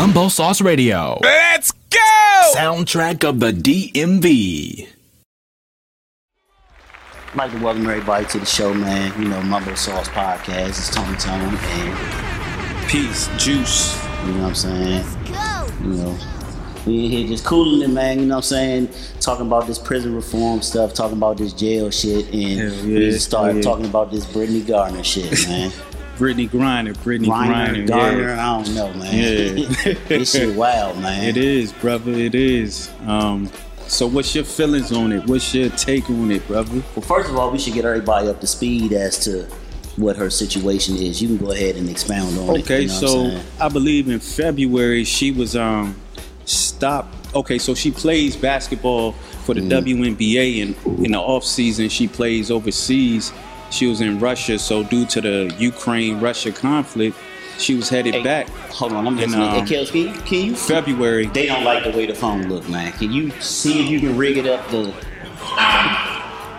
Mumbo Sauce Radio. Let's go! Soundtrack of the DMV. I'd like to welcome everybody to the show, man. You know, Mumbo Sauce Podcast. It's Tony Tone and Peace, juice. you know what I'm saying? You know, we in here just cooling it, man. You know what I'm saying? Talking about this prison reform stuff, talking about this jail shit, and Hell we just started yeah. talking about this Brittany Garner shit, man. Brittany Griner, Brittany Griner, Griner. Garner, yeah. I don't know, man. Yeah. this shit wild, man. It is, brother. It is. Um, so what's your feelings on it? What's your take on it, brother? Well, first of all, we should get everybody up to speed as to what her situation is. You can go ahead and expound on it. Okay, you know so? I believe in February she was um stopped. Okay, so she plays basketball for the Mm-hmm. WNBA, and in the off season she plays overseas. She was in Russia, so due to the Ukraine-Russia conflict, she was headed Hey, back. Hold on, I'm listening. um, hey, Kels, can you, can you February. They don't like the way the phone look, man. Can you see if you can rig it up the?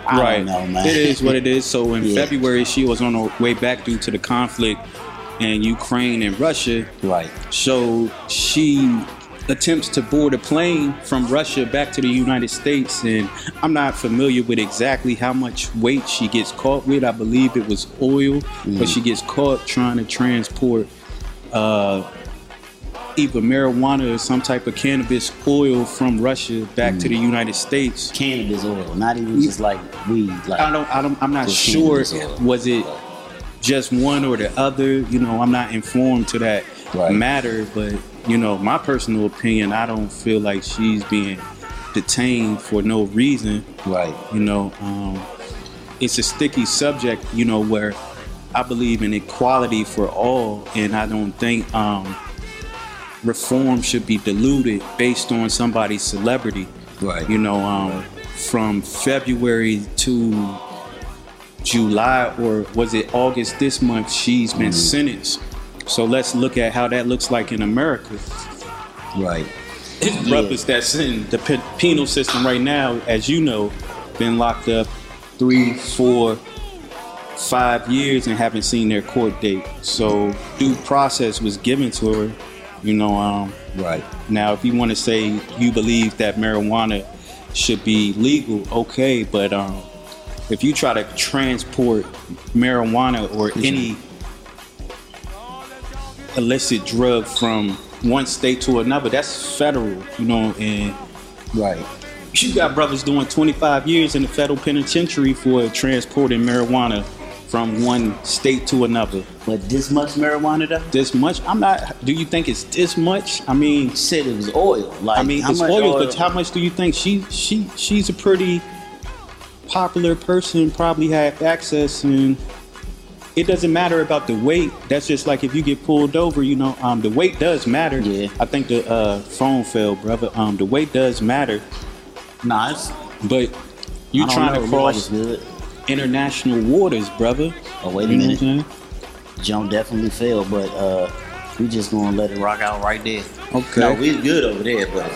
I right. don't know, man. It is what it is. So in Yeah. February, she was on her way back due to the conflict in Ukraine and Russia. Right. So she attempts to board a plane from Russia back to the United States, and I'm not familiar with exactly how much weight she gets caught with. I believe it was oil, but she gets caught trying to transport uh, either marijuana or some type of cannabis oil from Russia back to the United States. Cannabis oil, not even just like weed. Like I don't, I don't, I'm not sure. Was it just one or the other? You know, I'm not informed to that Right. matter. But you know, my personal opinion, I don't feel like she's being detained for no reason. right. You know, um, it's a sticky subject. You know, where I believe in equality for all, and I don't think um, reform should be diluted based on somebody's celebrity. Right. You know, um, from February to July, or was it August this month, she's been sentenced. So let's look at how that looks like in America. Right. His brothers that's in the pe- penal system right now, as you know, been locked up three, four, five years and haven't seen their court date. So due process was given to her. You know, um, Right. now, if you want to say you believe that marijuana should be legal, okay, but um, if you try to transport marijuana or any illicit drug from one state to another, that's federal, you know, and Right. you got brothers doing 25 years in the federal penitentiary for transporting marijuana from one state to another. But this much marijuana though? This much? I'm not. Do you think it's this much? I mean, Said it was oil. Like I mean, it's oil, oil? but how much do you think she she she's a pretty popular person, probably have access, and it doesn't matter about the weight. That's just like if you get pulled over, you know, um, the weight does matter. Yeah. I think the uh, phone fell, brother. Um, the weight does matter, Nah, it's, but you trying know, to it look like it's cross international waters, brother. Oh wait a You minute. I'm? Jump definitely fell, but uh, we just gonna let it rock out right there. Okay. No, we good over there, but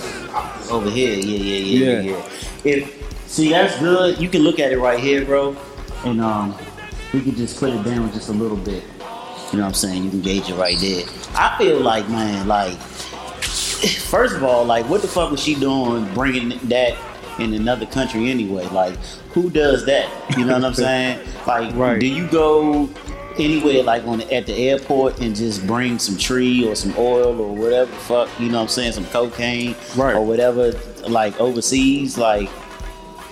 over here, yeah, yeah, yeah, yeah. Yeah. yeah. If see, that's good. You can look at it right here, bro, and um, we can just put it down just a little bit. You know what I'm saying? You can gauge it right there. I feel like, man, like first of all, like what the fuck was she doing bringing that in another country anyway? Like who does that? You know what I'm saying? Like, Right. do you go anywhere like on the, at the airport and just bring some tree or some oil or whatever the fuck? You know what I'm saying? Some cocaine Right. or whatever, like overseas, like.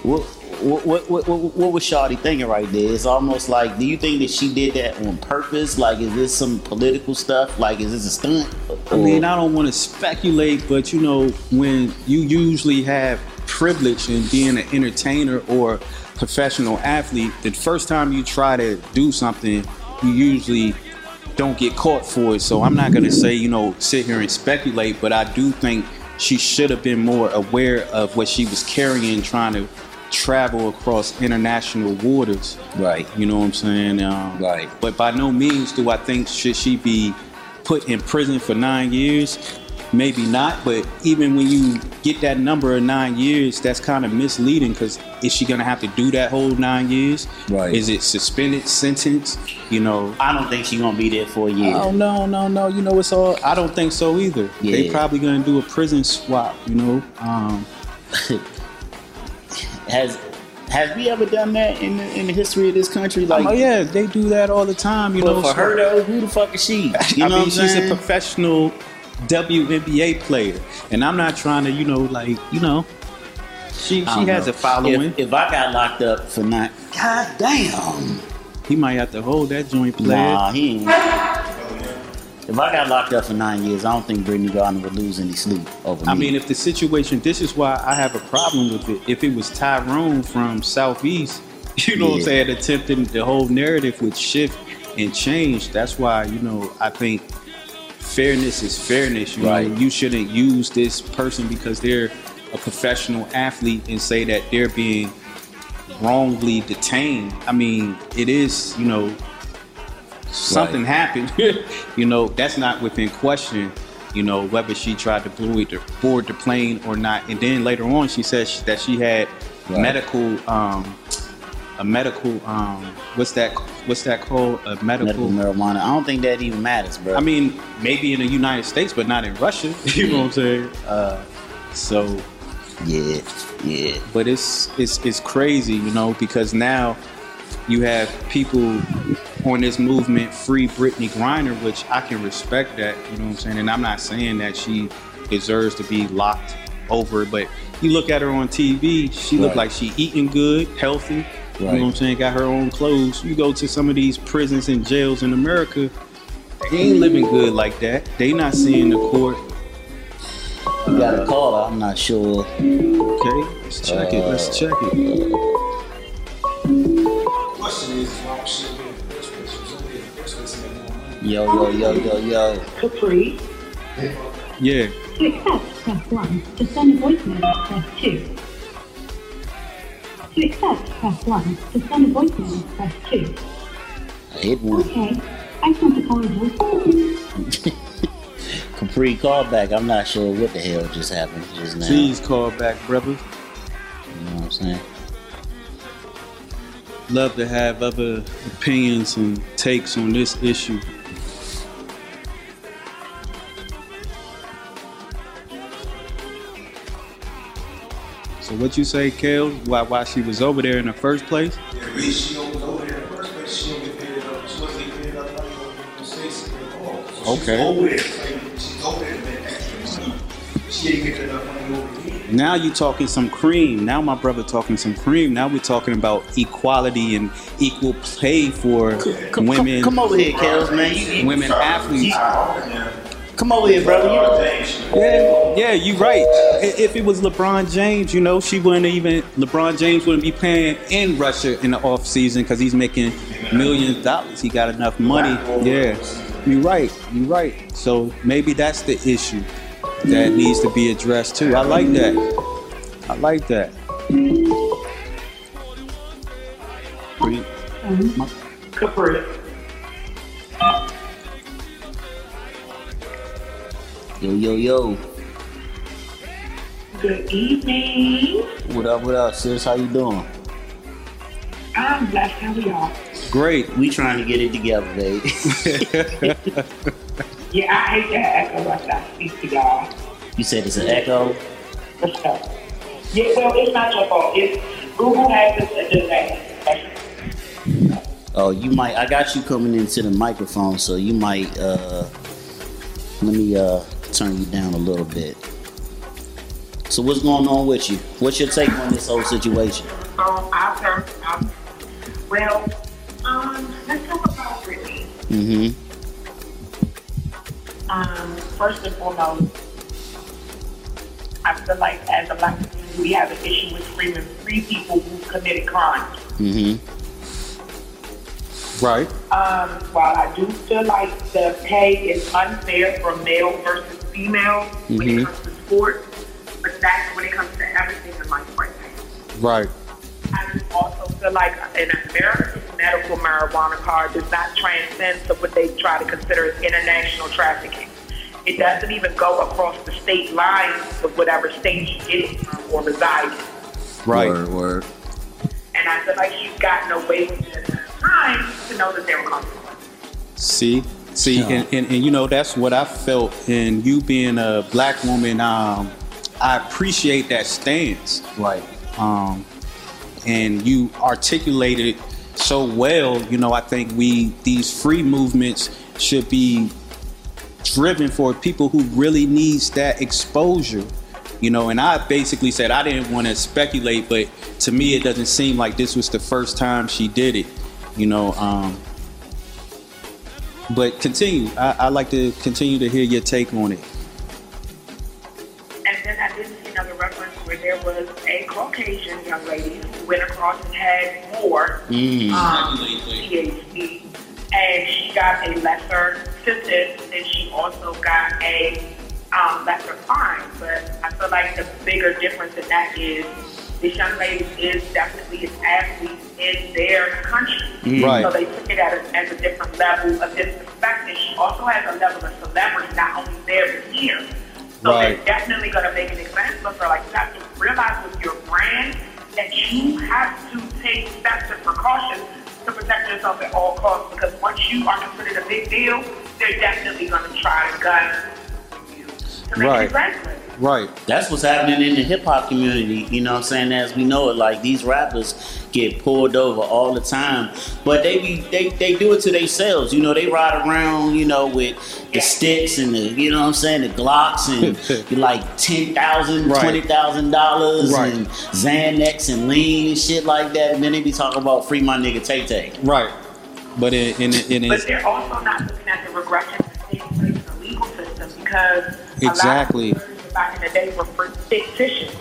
What, what, what, what, what, was Shawty thinking right there? It's almost like, do you think that she did that on purpose? Like, is this some political stuff? Like, is this a stunt? I mean, I don't want to speculate, but you know, when you usually have privilege in being an entertainer or professional athlete, the first time you try to do something, you usually don't get caught for it. So I'm not gonna say, you know, sit here and speculate, but I do think she should have been more aware of what she was carrying, trying to travel across international waters. Right. You know what I'm saying? Um, Right. But by no means do I think should she be put in prison for nine years. maybe not. But even when you get that number of nine years, that's kind of misleading because is she gonna have to do that whole nine years? Right. Is it suspended sentence? You know. I don't think she's gonna be there for a year. Oh no, no, no! You know it's all. I don't think so either. They Yeah. probably gonna do a prison swap. You know. Um, Has has we ever done that in the, in the history of this country? Oh, like, oh yeah, they do that all the time. You but know. for so- her though, who the fuck is she? You I know mean, she's saying? a professional WNBA player, and I'm not trying to, you know, like, you know, she she has know. a following. If, if I got locked up for not, god damn. he might have to hold that joint player. Nah, he ain't. If I got locked up for nine years, I don't think Brittany Gardner would lose any sleep over me. I mean, if the situation, this is why I have a problem with it. If it was Tyrone from Southeast, you know what I'm saying, attempting the whole narrative would shift and change. That's why, you know, I think fairness is fairness. You Right. know, you shouldn't use this person because they're a professional athlete and say that they're being wrongly detained. I mean, it is, you know, something Right. happened. you know, that's not within question. You know, whether she tried to board the, board the plane or not. And then later on, she said that she had Right. medical, um, a medical, um, what's that? What's that called? A medical marijuana, I don't think that even matters, bro. I mean, maybe in the United States, but not in Russia. you know what I'm saying? Uh, so, yeah, yeah. but it's it's it's crazy, you know, because now you have people on this movement, free Brittany Griner, which I can respect that. You know what I'm saying? And I'm not saying that she deserves to be locked over, but you look at her on TV, she look Right. like she eating good, healthy. You know what I'm saying? Got her own clothes. You go to some of these prisons and jails in America, they ain't living good like that. They not seeing the court. You got a call, I'm not sure. Okay, let's check it. Let's uh, check it. question is and then won. Yo, yo, yo, yo, yo. Capri. Yeah. To accept, press 1. To send a voicemail, press 2. To accept, press 1. To send a voicemail, press 2. I hit one. Okay. I sent a call voicemail. Capri callback. I'm not sure what the hell just happened just now. Please call back, brother. You know what I'm saying? Love to have other opinions and takes on this issue. So what you say, Kale? Why why she was over there in the first place? The reason she was over there in the first place, she don't get paid enough. She wasn't getting paid enough money over in the States to get. So Okay. She's over there. Like, she's over there to make extra money. She ain't getting enough money over here. Now you talking some cream. Now my brother talking some cream. Now we're talking about equality and equal pay for Come, women, come, come over here, Kels, man. You, women athletes. Come over here, brother. You, Yeah, yeah, you right. If it was LeBron James, you know, she wouldn't even LeBron James wouldn't be playing in Russia in the off season because he's making millions of dollars. He got enough money. Yeah, you right. You right. So maybe that's the issue that needs to be addressed too. I like that. I like that. Pretty- Capri. Yo, yo, yo. Good evening. What up, what up, sis? How you doing? I'm blessed. How are y'all? Great. We trying to get it together, babe. Yeah, I hate that echo after I speak to y'all. you said it's an echo. Yeah, well, it's not your fault. It's Google has a delay. Oh, you might. I got you coming into the microphone, so you might. uh Let me uh turn you down a little bit. So what's going on with you? What's your take on this whole situation? Um, I've heard. Um, well, um, let's talk about Brittany. Mm-hmm. Um, first and foremost, I feel like as a black community, we have an issue with freeing free people who committed crimes. Mm-hmm. Right. Um, while I do feel like the pay is unfair for male versus female when Mhm. it comes to sports, but that's when it comes to everything in life right now. Right. I just also feel like an American medical marijuana card does not transcend to what they try to consider as international trafficking. It doesn't even go across the state lines of whatever state she did it from or reside in. Right. Word, word. And I feel like she's gotten away with it at time to know that there were consequences. See, see, Yeah. and, and, and you know that's what I felt. And you being a black woman, um, I appreciate that stance. Right. um, and you articulated it so well. You know, I think we these free movements should be driven for people who really needs that exposure. You know, and I basically said I didn't want to speculate, but to me, it doesn't seem like this was the first time she did it. You know, um, but continue. I, I like to continue to hear your take on it. And then I did see another reference where there was a Caucasian young lady who went across and had more um, THC, and she got a lesser sentence, and she also got a um, lesser fine. But I feel like the bigger difference in that is this young lady is definitely an athlete in their country. Mm. Right. So they took it at a, as a different level of disrespect. And she also has a level of celebrity, not only there but here. So Right. they're definitely going to make an example of her. Like, you have to realize with your brand that you have to take steps and precautions to protect yourself at all costs. Because once you are considered a big deal, they're definitely going to try to gun you to make Right. it expensive. Right. That's what's happening in the hip hop community. You know what I'm saying? As we know it, like these rappers get pulled over all the time, but they be they, they do it to themselves. You know, they ride around, you know, with the sticks and the you know what I'm saying, the Glocks and like ten thousand, Right. twenty thousand dollars Right. and Xanax and lean and shit like that, and then they be talking about free my nigga Tay Tay. Right. But in in, in, But they're also not looking at the regression that takes place in the legal system because Exactly. a lot of back in the day were fictitious.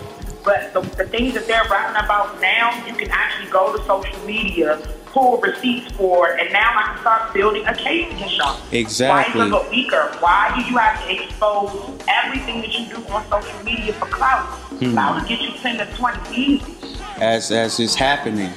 But the, the things that they're rapping about now, you can actually go to social media, pull receipts for, and now I can start building a case against y'all. Exactly. Why is it go weaker? Why do you have to expose everything that you do on social media for clout? Clout will get you 10 to 20 easy. as as is happening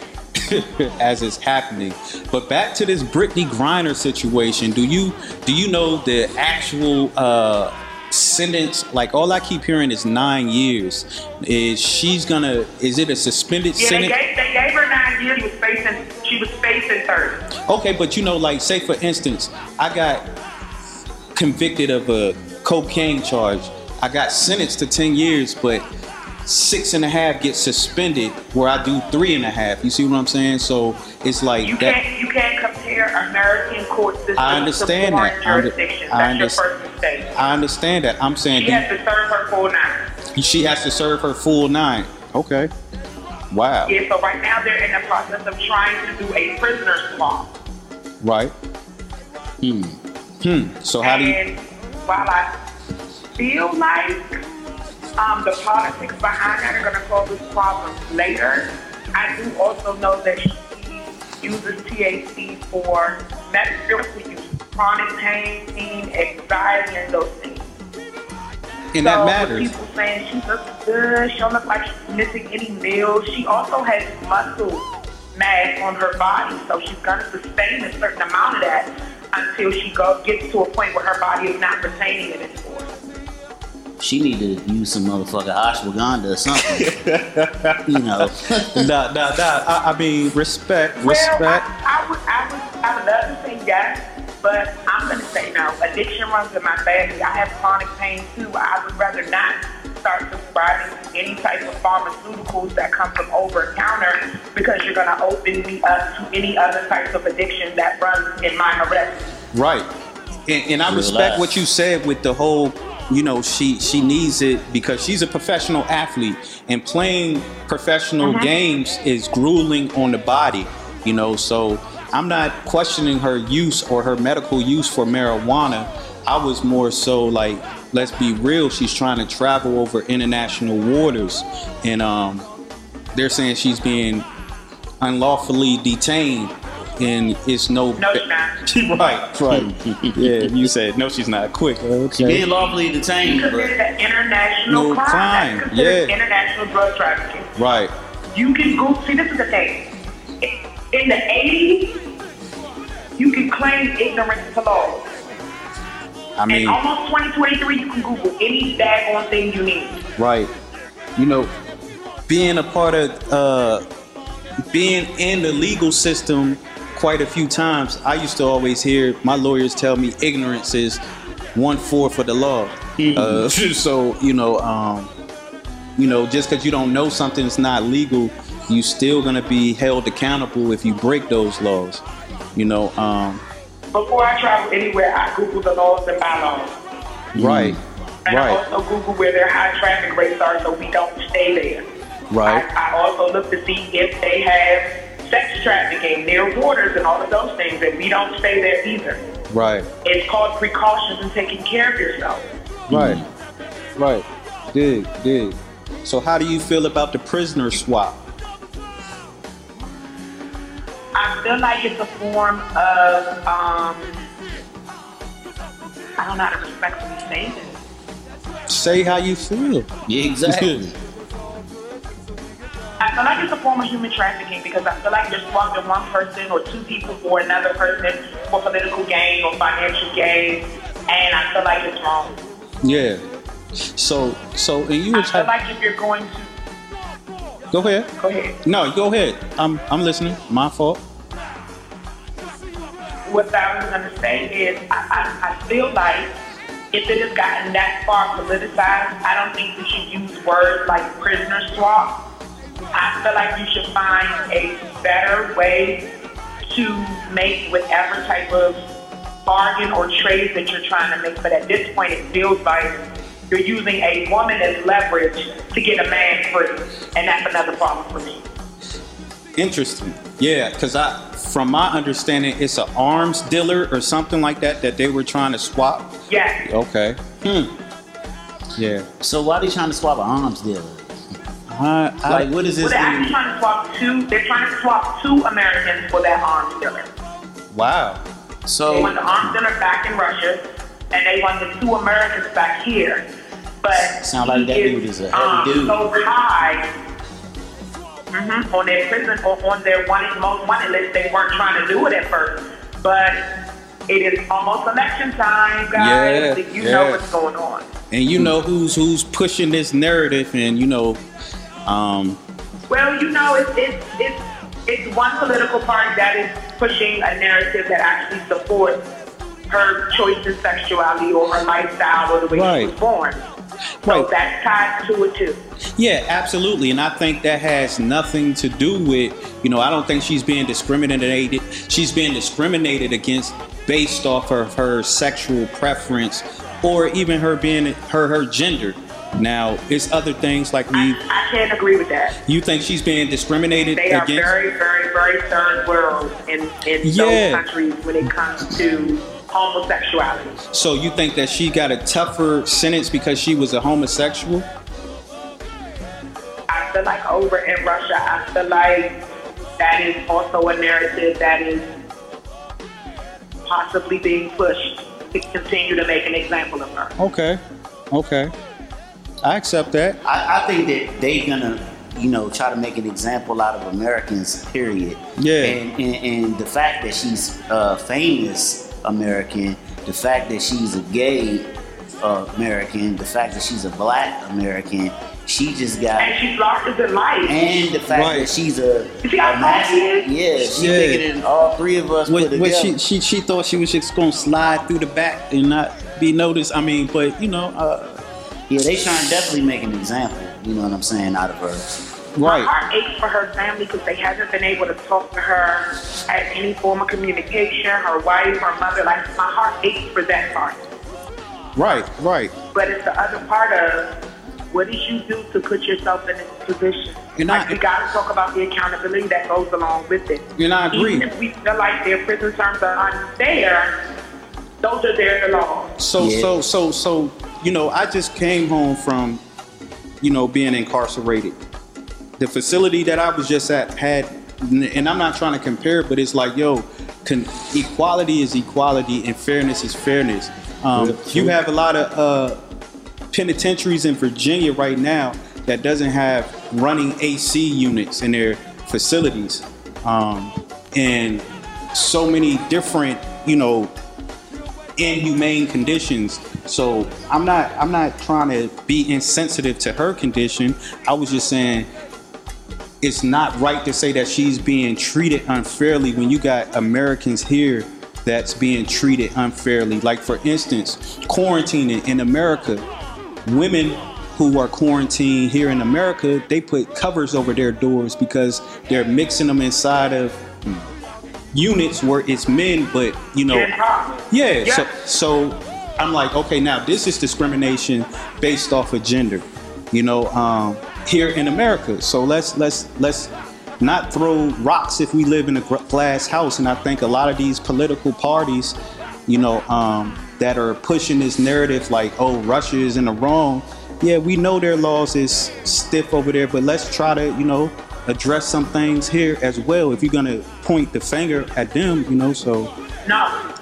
as is happening but back to this Brittany Griner situation do you do you know the actual uh sentence like all I keep hearing is nine years is she's gonna is it a suspended Yeah, they sentence gave, they gave her nine years. She was facing, she was facing 30. okay but you know like say for instance I got convicted of a cocaine charge I got sentenced to 10 years but six and a half gets suspended where I do three and a half you see what I'm saying so it's like You that can't you can't compare American court system I understand to foreign that. I under-. I your underst- first mistake. I understand that. I'm saying She has to serve her full nine. she has to serve her full nine. Okay. Wow. Yeah, so right now they're in the process of trying to do a prisoner swap. Right. Hmm. Hmm. So how do you? while I feel like um, the politics behind that are going to cause us problems later, I do also know that she uses THC for medical use, chronic pain, anxiety, and those things. And so that with matters. People saying she looks good. She don't look like she's missing any meals. She also has muscle mass on her body, so she's gonna sustain a certain amount of that until she go gets to a point where her body is not retaining it anymore. She need to use some motherfucking ashwagandha or something. you know. Nah, nah, nah. I, I mean, respect, Well, respect. I, I would, I would, I would love to say yes, but I'm gonna say no. Addiction runs in my family. I have chronic pain too. I would rather not start prescribing any type of pharmaceuticals that come from over counter because you're gonna open me up to any other types of addiction that runs in my heredity. Right. And, and I Real respect life. what you said with the whole, you know, she she needs it because she's a professional athlete and playing professional mm-hmm. games is grueling on the body, you know. So I'm not questioning her use or her medical use for marijuana. I was more so like, let's be real, she's trying to travel over international waters and um they're saying she's being unlawfully detained and it's no No, she's not. right, right. yeah, you said no, she's not quick. She being lawfully detained, but Considered an international No crime. crime, yeah. international drug trafficking. Right, You can go see this is the thing. In the 80s, you can claim ignorance to law. I mean, almost 2023, you can Google any daggone thing you need. Right. You know, being a part of uh being in the legal system quite a few times, I used to always hear my lawyers tell me ignorance is one fourth of the law. Uh, so you know, um, you know, just because you don't know something's not legal, you still gonna be held accountable if you break those laws. You know, um, Before I travel anywhere, I Google the laws and bylaws. right, And right, I also Google where their high traffic rates are so we don't stay there. right, I, I also look to see if they have sex trafficking near waters and all of those things, and we don't stay there either. right, It's called precautions and taking care of yourself. right, right. Dig, dig. So, how do you feel about the prisoner swap? I feel like it's a form of, um, I don't know how to respectfully say this. Say how you feel. Yeah, exactly. I feel like it's a form of human trafficking because I feel like you're swapping one person or two people for another person for political gain or financial gain, and I feel like it's wrong. Yeah. So, so, and you were I feel talking. like if you're going to, Go ahead. go ahead. No, go ahead. I'm, I'm listening. My fault. What I was going to say is I, I, I feel like if it has gotten that far politicized, I don't think we should use words like prisoner swap. I feel like you should find a better way to make whatever type of bargain or trade that you're trying to make. But at this point, it feels like you're using a woman as leverage to get a man free. And that's another problem for me. Interesting. Yeah, because I, from my understanding, it's an arms dealer or something like that that they were trying to swap. Yes. Okay. Hmm. Yeah. So why are they trying to swap an arms dealer? I, I, Like, what is Well, this? they're actually trying to swap two. They're trying to swap two Americans for that arms dealer. wow. So they want the arms dealer back in Russia, and they want the two Americans back here. But Sound like he that dude is a heavy um, dude. So high mhm, on their prison or on their wanted, most wanted list. They weren't trying to do it at first, but it is almost election time, guys. You know what's going on. And you know who's who's pushing this narrative, and you know, um, Well, you know, it's it's it's it's one political party that is pushing a narrative that actually supports her choice in sexuality or her lifestyle or the way Right. she was born. So Right. that's tied to it too. Yeah, absolutely. And I think that has nothing to do with, you know, I don't think she's being discriminated. She's being discriminated against based off of her sexual preference or even her being her her gender. Now, it's other things like we I can't agree with that. you think she's being discriminated They are very, very, very third world in, in Yeah. those countries when it comes to homosexuality. So you think that she got a tougher sentence because she was a homosexual? I feel like over in Russia, I feel like that is also a narrative that is possibly being pushed to continue to make an example of her. Okay. Okay. I accept that. I, I think that they're gonna, you know, try to make an example out of Americans. Period. Yeah. And and, and the fact that she's a famous American, the fact that she's a gay uh, American, the fact that she's a black American, she just got. And she's larger than life. And the fact Right. that she's a, You see how a tall master, she yeah, she Yeah. bigger than all three of us What, put what she, she she thought she was just gonna slide through the back and not be noticed. I mean, but you know, uh, yeah, they trying to definitely make an example. You know what I'm saying out of her. My right, heart aches for her family because they haven't been able to talk to her at any form of communication, her wife, her mother. Like, my heart aches for that part. right, right. But it's the other part of what did you do to put yourself in this position? And like I- we got to talk about the accountability that goes along with it. And I agree. Even if we feel like their prison terms are unfair, those are their laws. So Yeah. so so so you know, I just came home from you know being incarcerated. The facility that I was just at had, and I'm not trying to compare, but it's like yo, con- equality is equality and fairness is fairness. Um, you have a lot of uh, penitentiaries in Virginia right now that doesn't have running AC units in their facilities, um, and so many different, you know, inhumane conditions. So I'm not I'm not trying to be insensitive to her condition. I was just saying it's not right to say that she's being treated unfairly when you got Americans here that's being treated unfairly. Like for instance, quarantining in America, women who are quarantined here in America, they put covers over their doors because they're mixing them inside of units where it's men, but you know, yeah. Yeah. So, so I'm like, okay, now this is discrimination based off of gender, you know, um, here in America. So let's let's let's not throw rocks if we live in a glass house. And I think a lot of these political parties, you know, um, that are pushing this narrative like, oh, Russia is in the wrong. Yeah, we know their laws is stiff over there, but let's try to, you know, address some things here as well. If you're gonna point the finger at them, you know, so No.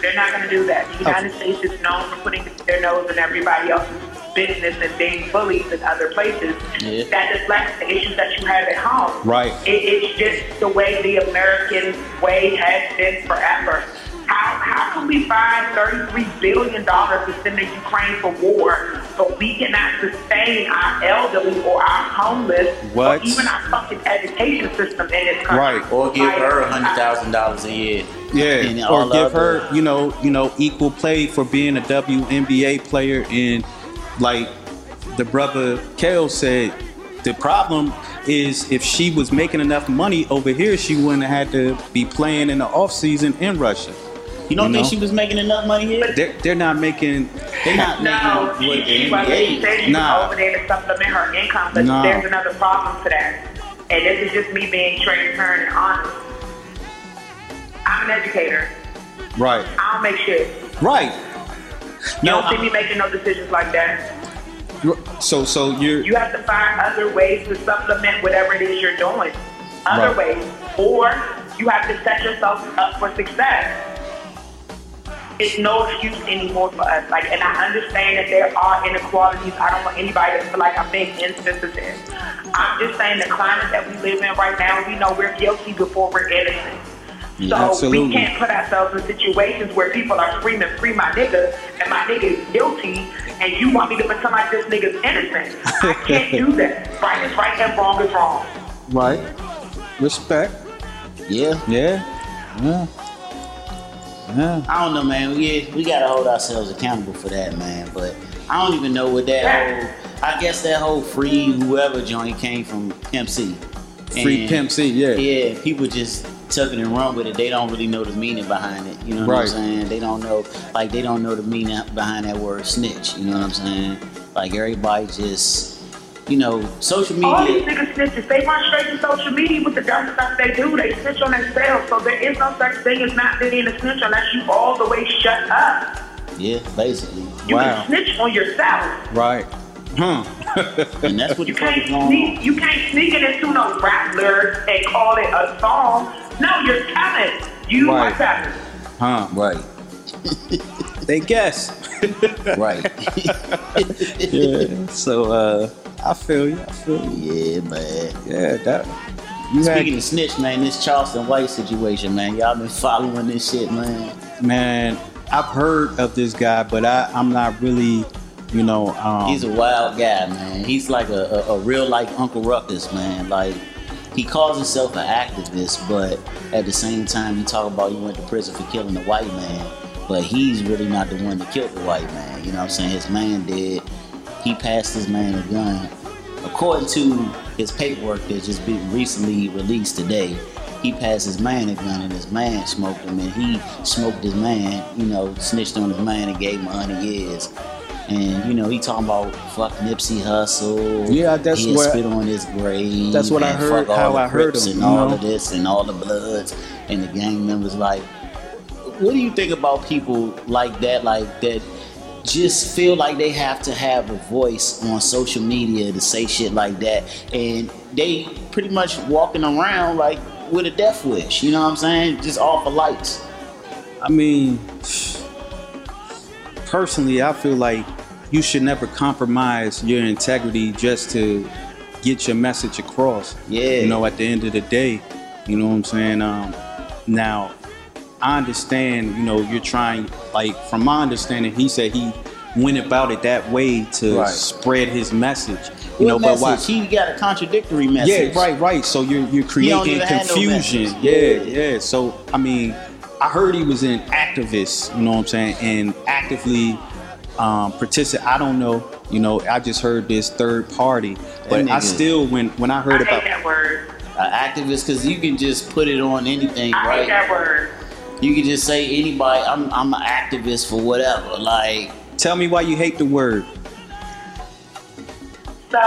They're not going to do that. The United States is known for putting their nose in everybody else's business and being bullies in other places. Yeah. That deflects the issues that you have at home. Right. It, it's just the way the American way has been forever. How, how can we find $33 billion to send to Ukraine for war, but we cannot sustain our elderly or our homeless What? or even our fucking education system in this country? Right. Or give Like, her a hundred thousand dollars a year. Yeah, or give her, you know, you know, equal play for being a WNBA player. And like the brother Kale said, the problem is if she was making enough money over here, she wouldn't have had to be playing in the off season in Russia. You don't You think know? she was making enough money here? They're, they're not making. They're not No, making what she, the she wasn't. She said she Nah. was over there to supplement her income, but Nah. there's another problem to that. And this is just me being transparent and honest. I'm an educator. Right, I don't make shit. right. You No, don't see uh, me making no decisions like that. so so you're You have to find other ways to supplement whatever it is you're doing. Other Right. ways. Or you have to set yourself up for success. It's no excuse anymore for us. Like, and I understand that there are inequalities. I don't want anybody to feel like I'm being insensitive. I'm just saying the climate that we live in right now, we know we're guilty before we're innocent. Yeah, so absolutely. we can't put ourselves in situations where people are screaming, free my nigga, and my nigga is guilty, and you want me to pretend like this nigga's innocent. I can't do that. Right is right and wrong is wrong. right. Respect. Yeah. Yeah. Yeah. Yeah. I don't know, man. We we gotta hold ourselves accountable for that, man. But I don't even know what that whole. I guess that whole free whoever joint came from Pimp C. Free And, Pimp C, yeah. Yeah, people just tuck it and run with it. They don't really know the meaning behind it. You know what Right. I'm saying? They don't know, like they don't know the meaning behind that word snitch. You know what I'm saying? Like everybody just, you know, social media. All these media. niggas snitches, they run straight to social media with the dumb stuff they do. They snitch on themselves. So there is no such thing as not being a snitch unless you all the way shut up. Yeah, basically, You Wow. can snitch on yourself. Right. Huh. and that's what You fuck can't going on. sneak. You can't sneak it into no rap lyrics and call it a song. No, you're telling. You Right. are telling. Huh. Right, They guess. right. yeah. So uh I feel you. I feel you. yeah, man. Yeah, that you Speaking had, of snitch, man, this Charleston White situation, man, y'all been following this shit, man. man, I've heard of this guy, but I, I'm not really, you know, um He's a wild guy, man. He's like a, a, a real life Uncle Ruckus, man. Like he calls himself an activist, but at the same time, he talk about he went to prison for killing a white man. But he's really not the one that killed the white man. You know what I'm saying? His man did. He passed his man a gun. According to his paperwork that's just been recently released today, he passed his man a gun and his man smoked him and he smoked his man, you know, snitched on his man and gave him 100 years. And, you know, he talking about fuck Nipsey Hussle. Yeah, that's He'll what- spit on his grave. That's what I heard- fuck all how I heard him, And all know? of this and all the Bloods and the gang members. Like, what do you think about people like that, like that just feel like they have to have a voice on social media to say shit like that and they pretty much walking around like with a death wish, you know what I'm saying? Just all for likes. I mean, personally, I feel like you should never compromise your integrity just to get your message across. Yeah. You know, at the end of the day, you know what I'm saying? Um, now, I understand, you know, you're trying, like, from my understanding, he said he went about it that way to Right. spread his message. You know, but why? He got a contradictory message. Yeah, right, right. So you're you're creating no confusion. yeah, Yeah. yeah. So I mean, I heard he was an activist. You know what I'm saying? And actively um, participate. I don't know. You know, I just heard this third party, but I still when when I I heard hate about that word. An activist, because you can just put it on anything, I right? that word. You can just say anybody. I'm I'm an activist for whatever. Like tell me why you hate the word. So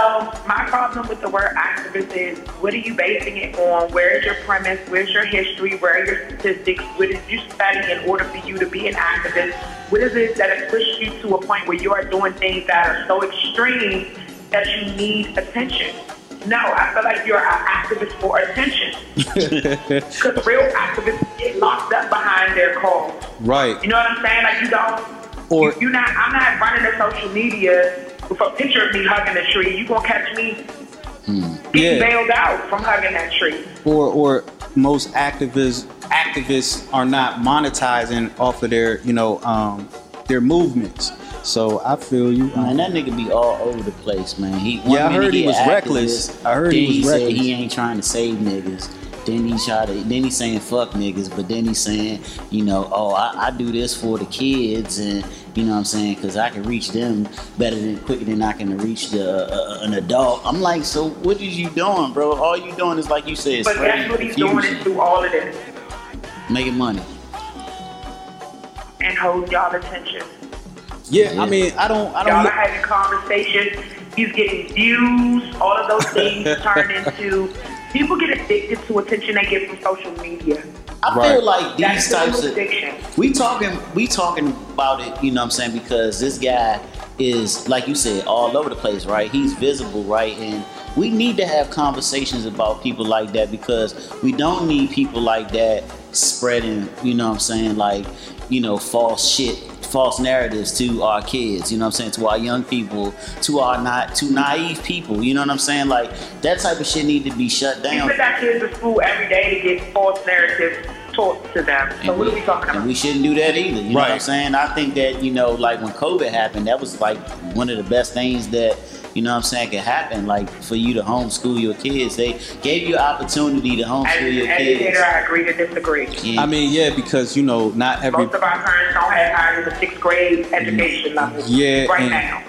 my problem with the word activist is what are you basing it on? Where is your premise? Where's your history? Where are your statistics? What did you study in order for you to be an activist? What is it that has pushed you to a point where you are doing things that are so extreme that you need attention? No, I feel like you're an activist for attention. Because real activists get locked up behind their cause. Right. You know what I'm saying? Like you don't. Or- you, you not. I'm not running to social media with a picture of me hugging a tree. You gonna catch me getting Yeah. bailed out from hugging that tree. or or most activists activists are not monetizing off of their you know um, their movements. So I feel you. man, that nigga be all over the place, man. He Yeah, I heard he a was activist, reckless. I heard he was said reckless. he ain't trying to save niggas. Then he try to. Then he's saying fuck niggas, but then he's saying, you know, oh, I, I do this for the kids, and you know what I'm saying, because I can reach them better than quicker than I can reach the uh, an adult. I'm like, so what is you doing, bro? All you doing is like you said, But spreading that's what he's doing confusion, is through all of this making money. and hold y'all attention. yeah, I mean, I don't, I don't. Y'all look- are having conversations. He's getting views. All of those things turn into people get addicted to attention they get from social media. I Right. feel like these the types of addiction. we talking we talking about it, you know what I'm saying, because this guy is like you said, all over the place, right? He's visible, right? And we need to have conversations about people like that because we don't need people like that spreading, you know what I'm saying, like, you know, false shit, false narratives to our kids, you know what I'm saying, to our young people, to our not to naive people, you know what I'm saying? Like that type of shit need to be shut We down. put our kids to school every day to get false narratives taught to them. So And what are we talking And about? we shouldn't do that either. You know what I'm saying? I think that, you know, like when COVID happened, that was like one of the best things that, you know what I'm saying, could happen. Like for you to homeschool your kids. They gave you opportunity to homeschool an your educator, kids. I agree to disagree. Yeah. I mean, yeah, because you know, not every. Most of our parents don't have higher than sixth grade education mm. level Yeah, right and- now.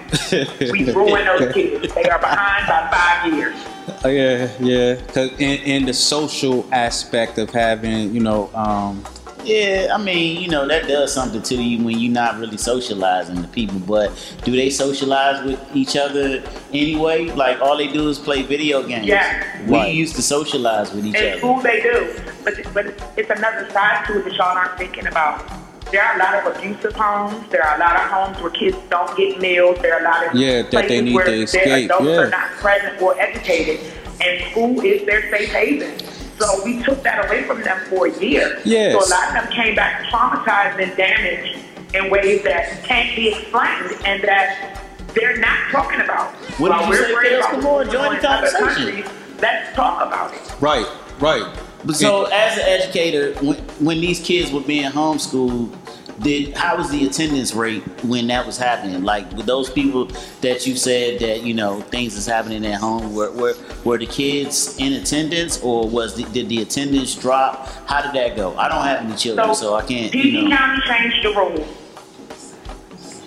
We ruin those kids. They are behind by five years. Uh, yeah, yeah. Cause in, in the social aspect of having, you know, um, Yeah, I mean, you know, that does something to you when you're not really socializing the people. But do they socialize with each other anyway? Like all they do is play video games. Yeah. We Right. used to socialize with each In other. school, they do. But, but it's another side to it that y'all aren't thinking about. There are a lot of abusive homes. There are a lot of homes where kids don't get meals. There are a lot of Yeah, that they places need where to their escape, adults yeah. are not present or educated. And school is their safe haven. So we took that away from them for a year. Yes. So a lot of them came back traumatized and damaged in ways that can't be explained and that they're not talking about. What did While you we're say, worried Phil? about Come on, join the on in other conversation. countries, Let's talk about it. right, right. But so, as an educator, when, when these kids were being homeschooled, did how was the attendance rate when that was happening? Like with those people that you said that you know things is happening at home, were were, were the kids in attendance, or was the, did the attendance drop? How did that go? I don't have any children, so, I can't. PG You know. County changed the rules.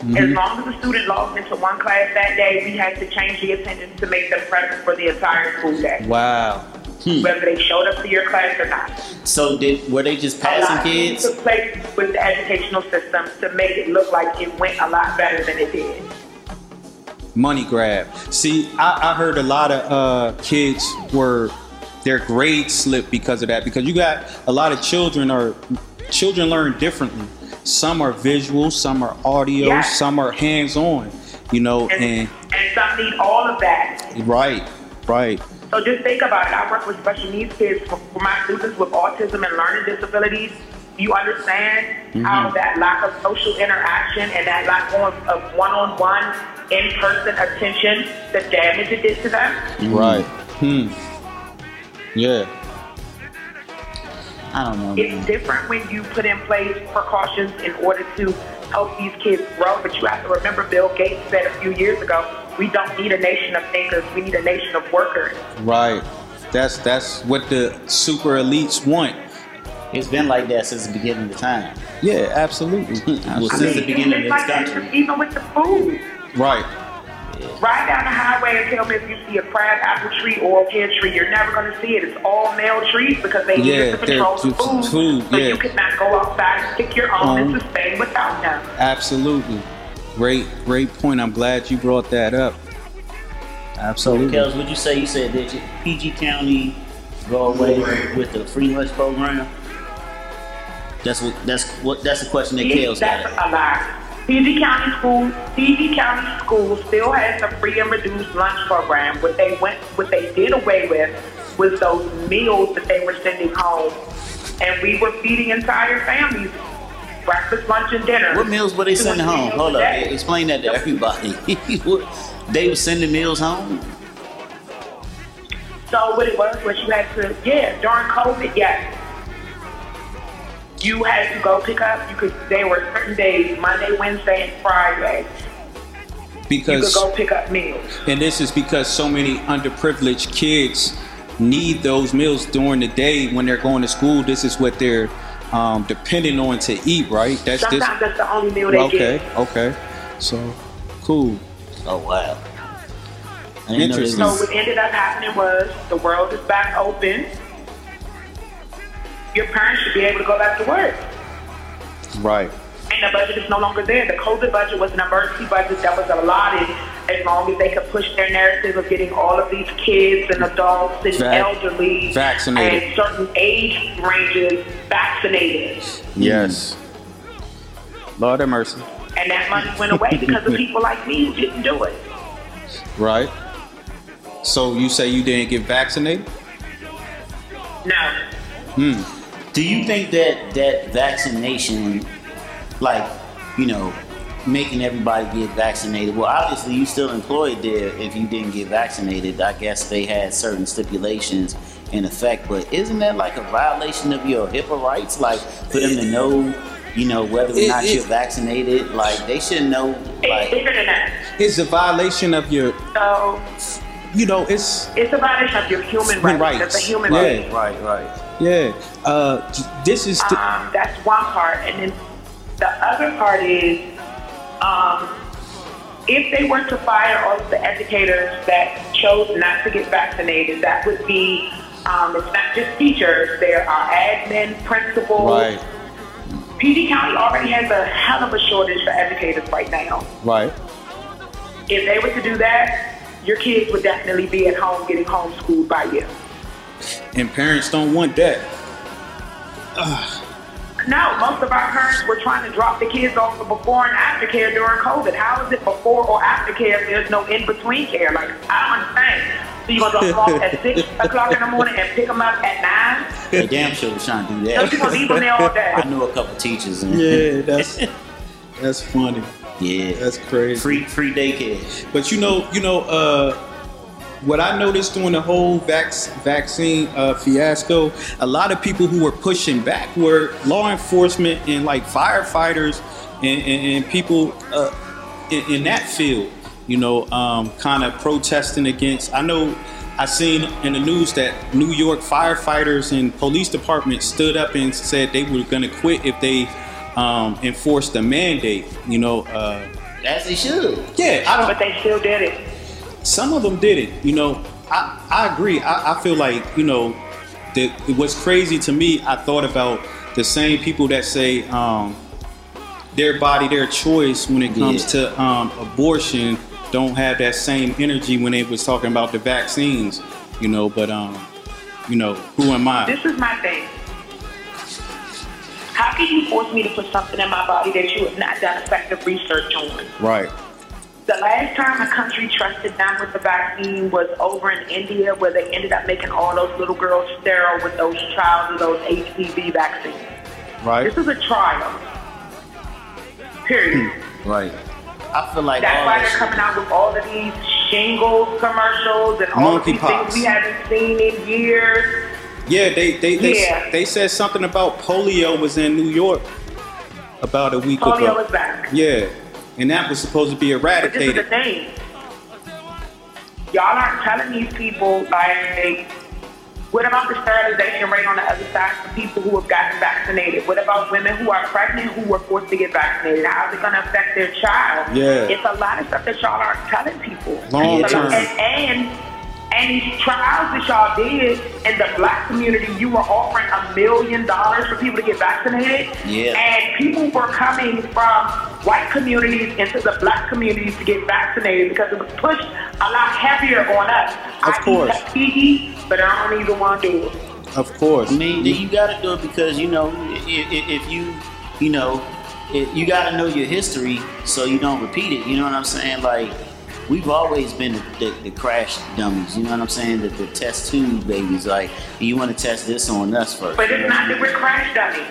Mm-hmm. As long as the student logged into one class that day, we had to change the attendance to make them present for the entire school day, Wow. Whether they showed up to your class or not. So did were they just passing kids? took place with the educational system to make it look like it went a lot better than it did. money grab. See, I, I heard a lot of uh, kids were their grades slipped because of that. Because you got a lot of children are children learn differently. Some are visual, some are audio, Yeah. some are hands on. You know, And, and and some need all of that. right, right, So just think about it. I work with special needs kids for, for my students with autism and learning disabilities. You understand how that lack of social interaction and that lack of, of one-on-one, in-person attention, the damage it did to them. right. Hmm. Yeah. I don't know. It's man. different when you put in place precautions in order to help these kids grow. But you have to remember, Bill Gates said a few years ago, we don't need a nation of thinkers. We need a nation of workers. Right. That's that's what the super elites want. It's been like that since the beginning of time. Yeah, absolutely. Well, I since mean, the beginning of it's this like that even with the food. right. Ride down the highway and tell me if you see a crab apple tree or a pear tree. You're never going to see it. It's all male trees because they Yeah, use it to control they're the just food. food, but yeah. you cannot go outside and pick your own Um, and sustain without them. Absolutely. Great, great point. I'm glad you brought that up. Absolutely. Kels, would you say you said that PG County go away with the free lunch program? That's what that's what that's the question that Yeah, Kels that's got. a lie. PG County School, PG County School still has the free and reduced lunch program. What they went, what they did away with was those meals that they were sending home, and we were feeding entire families breakfast, lunch, and dinner. What meals were they sending home? Hold up, day. explain that to everybody. They were sending meals home. So what it was was you had to, yeah, during COVID, yes. You had to go pick up. You could. They were certain days: Monday, Wednesday, and Friday. You could Because go pick up meals. and this is because so many underprivileged kids need those meals during the day when they're going to school. This is what they're um, depending on to eat, right? That's this. That's the only meal they Okay, get. okay. So cool. Oh wow. I didn't know this Interesting. So what ended up happening was the world is back open. Your parents should be able to go back to work. Right. And the budget is no longer there. The COVID budget was an emergency budget that was allotted as long as they could push their narrative of getting all of these kids and adults and Vac- elderly vaccinated. and certain age ranges vaccinated. Yes. Lord have mercy. And that money went away because of people like me who didn't do it. Right. So you say you didn't get vaccinated? No. Hmm. Do you think that that vaccination, like, you know, making everybody get vaccinated? Well, obviously you still employed there if you didn't get vaccinated. I guess they had certain stipulations in effect, but isn't that like a violation of your HIPAA rights? Like for them to know, you know, whether or not you're vaccinated, like they should know. It's Like, bigger. It's a violation of your, So you know, it's it's a violation of your human rights. rights. That's a human Yeah. right. right, right. yeah. Uh, this is the, Um, that's one part, and then the other part is, um, if they were to fire all of the educators that chose not to get vaccinated, that would be, um, it's not just teachers. There are admin, principals. right, PG County already has a hell of a shortage for educators right now. right. If they were to do that, your kids would definitely be at home getting homeschooled by you. And parents don't want that. No, most of our parents were trying to drop the kids off for before and after care during COVID. How is it before or after care if there's no in between care? Like, I don't understand. So you gonna drop them off at six o'clock in the morning and pick them up at nine? They damn sure was trying to do that. So you gonna leave them there all day? I knew a couple teachers. And Yeah, that's that's funny. yeah. That's crazy. Free free daycare. But you know, you know, uh, what I noticed during the whole vac- vaccine uh, fiasco, a lot of people who were pushing back were law enforcement and like firefighters and, and, and people uh, in, in that field. You know, um, kind of protesting against. I know I seen in the news that New York firefighters and police departments stood up and said they were going to quit if they um, enforced the mandate. You know, uh, As they should. yeah, I don't. But they still did it. Some of them did it. You know, I, I agree. I, I feel like, you know, that what's crazy to me, I thought about the same people that say um, their body, their choice when it comes Yeah. to um, abortion don't have that same energy when they was talking about the vaccines, you know, but, um, you know, who am I? This is my thing. How can you force me to put something in my body that you have not done effective research on? Right. The last time a country trusted them with the vaccine was over in India, where they ended up making all those little girls sterile with those trials of those HPV vaccines. Right. This is a trial. Period. Hmm. Right. I feel like That's all why that they're coming out with all of these shingles commercials and all of these Monkeypox. things we haven't seen in years. Yeah, they they they, Yeah. they said something about polio was in New York about a week Polio ago. is back. Yeah, and that was supposed to be But this is the eradicated. thing. Y'all aren't telling these people like what about the sterilization rate on the other side for people who have gotten vaccinated? What about women who are pregnant who were forced to get vaccinated? How's it gonna affect their child? Yeah. It's a lot of stuff that y'all aren't telling people. Long term. And, and and these trials that y'all did in the black community, you were offering a million dollars for people to get vaccinated. Yeah. And people were coming from white communities into the black communities to get vaccinated because it was pushed a lot heavier on us. Of I course. eat Tuskegee, but I don't even want to do it. Of course. I mean, you got to do it because you know if, if you, you know, if you got to know your history so you don't repeat it. You know what I'm saying? Like we've always been the, the, the crash dummies. You know what I'm saying? The, the test tube babies. Like you want to test this on us first. But it's not that we're crash dummies.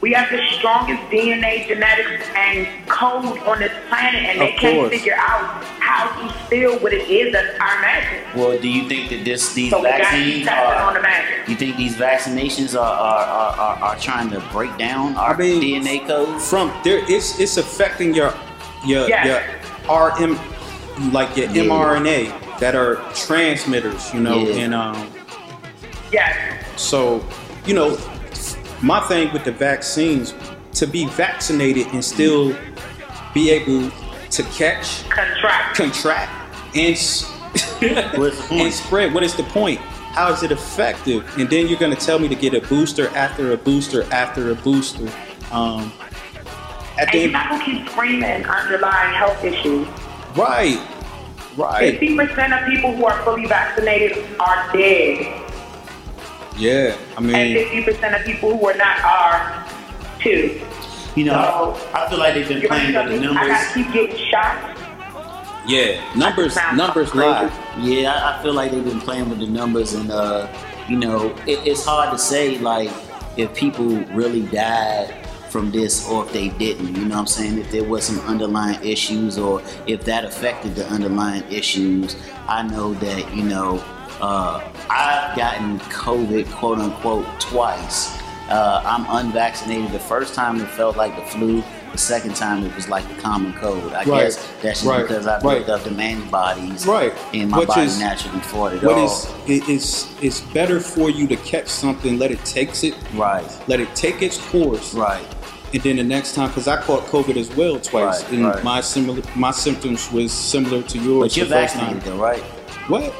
We have the strongest DNA, genetics, and code on this planet, and they Of can't figure out how to steal what it is that's our magic. Well, do you think that this these So we got to vaccines keep testing on the magic. You think these vaccinations are are, are, are, are trying to break down our I mean, DNA code? From there, it's it's affecting your your Yes. your RM like your Yeah. mRNA that are transmitters. You know, Yeah. and um. Yes. So, you know, my thing with the vaccines, to be vaccinated and still be able to catch, Contract. contract, and, s- What's the point? and spread, what is the point? How is it effective? And then you're going to tell me to get a booster after a booster after a booster. Um, at And the you're end, not going to keep screaming underlying health issues. right, right, 50% of people who are fully vaccinated are dead. yeah. I mean, And mean, 50% of people who are not are too. You know, So- I feel like they've been playing with the tell me I numbers. got to keep getting shots? yeah, numbers, numbers crazy. lie. Yeah, I, I feel like they've been playing with the numbers, and uh, you know, it, it's hard to say like if people really died from this or if they didn't. You know what I'm saying? If there was some underlying issues or if that affected the underlying issues. I know that you know uh, I've gotten COVID, quote unquote, twice. Uh, I'm unvaccinated. The first time it felt like the flu. The second time it was like the common cold. I Right, guess that's just right, because I right. built up the antibodies Right. and my Which body is- naturally fought it What all. is it is it's better for you to catch something, let it takes it, right, let it take its course, right, and then the next time, because I caught COVID as well twice, Right, and right. my similar my symptoms was similar to yours. but you're the first vaccinated time. though, right? What?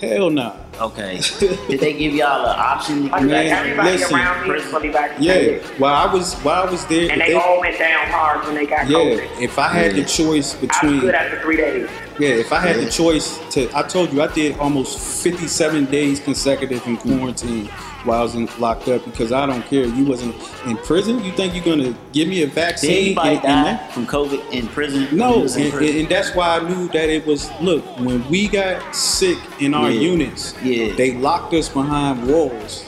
Hell no. Okay. Did they give y'all an option to Like, get Man, everybody listen, around me is fully Yeah. While I was while I was there, And if they, they- all went down hard when they got yeah. COVID. If I had Yeah. the choice between, I was between good after three days. Yeah, if I had Yeah. the choice to, I told you I did almost 57 days consecutive in quarantine while I was in, locked up because I don't care. You wasn't in prison. You think you're gonna give me a Did vaccine? anybody and- and die that- from COVID in prison? No, in and, prison? and that's why I knew that it was. Look, when we got sick in our Yeah. units, Yeah. they locked us behind walls,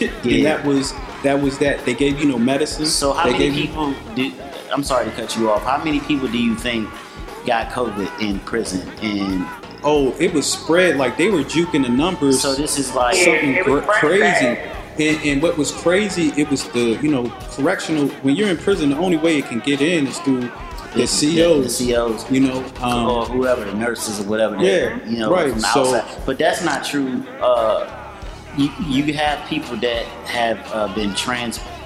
Yeah. and that was that was that. They gave you no medicine. So how they many gave you- people did? I'm sorry to cut you off. How many people do you think got COVID in prison? And oh, it was spread like they were juking the numbers. so this is like something it was cra- pretty crazy. And, and what was crazy, it was the you know correctional. When you're in prison, the only way it can get in is through the COs. the COs, You know, um, or whoever, the nurses or whatever. Yeah, that, you know, right, from the so- But that's not true. Uh, you, you have people that have uh, been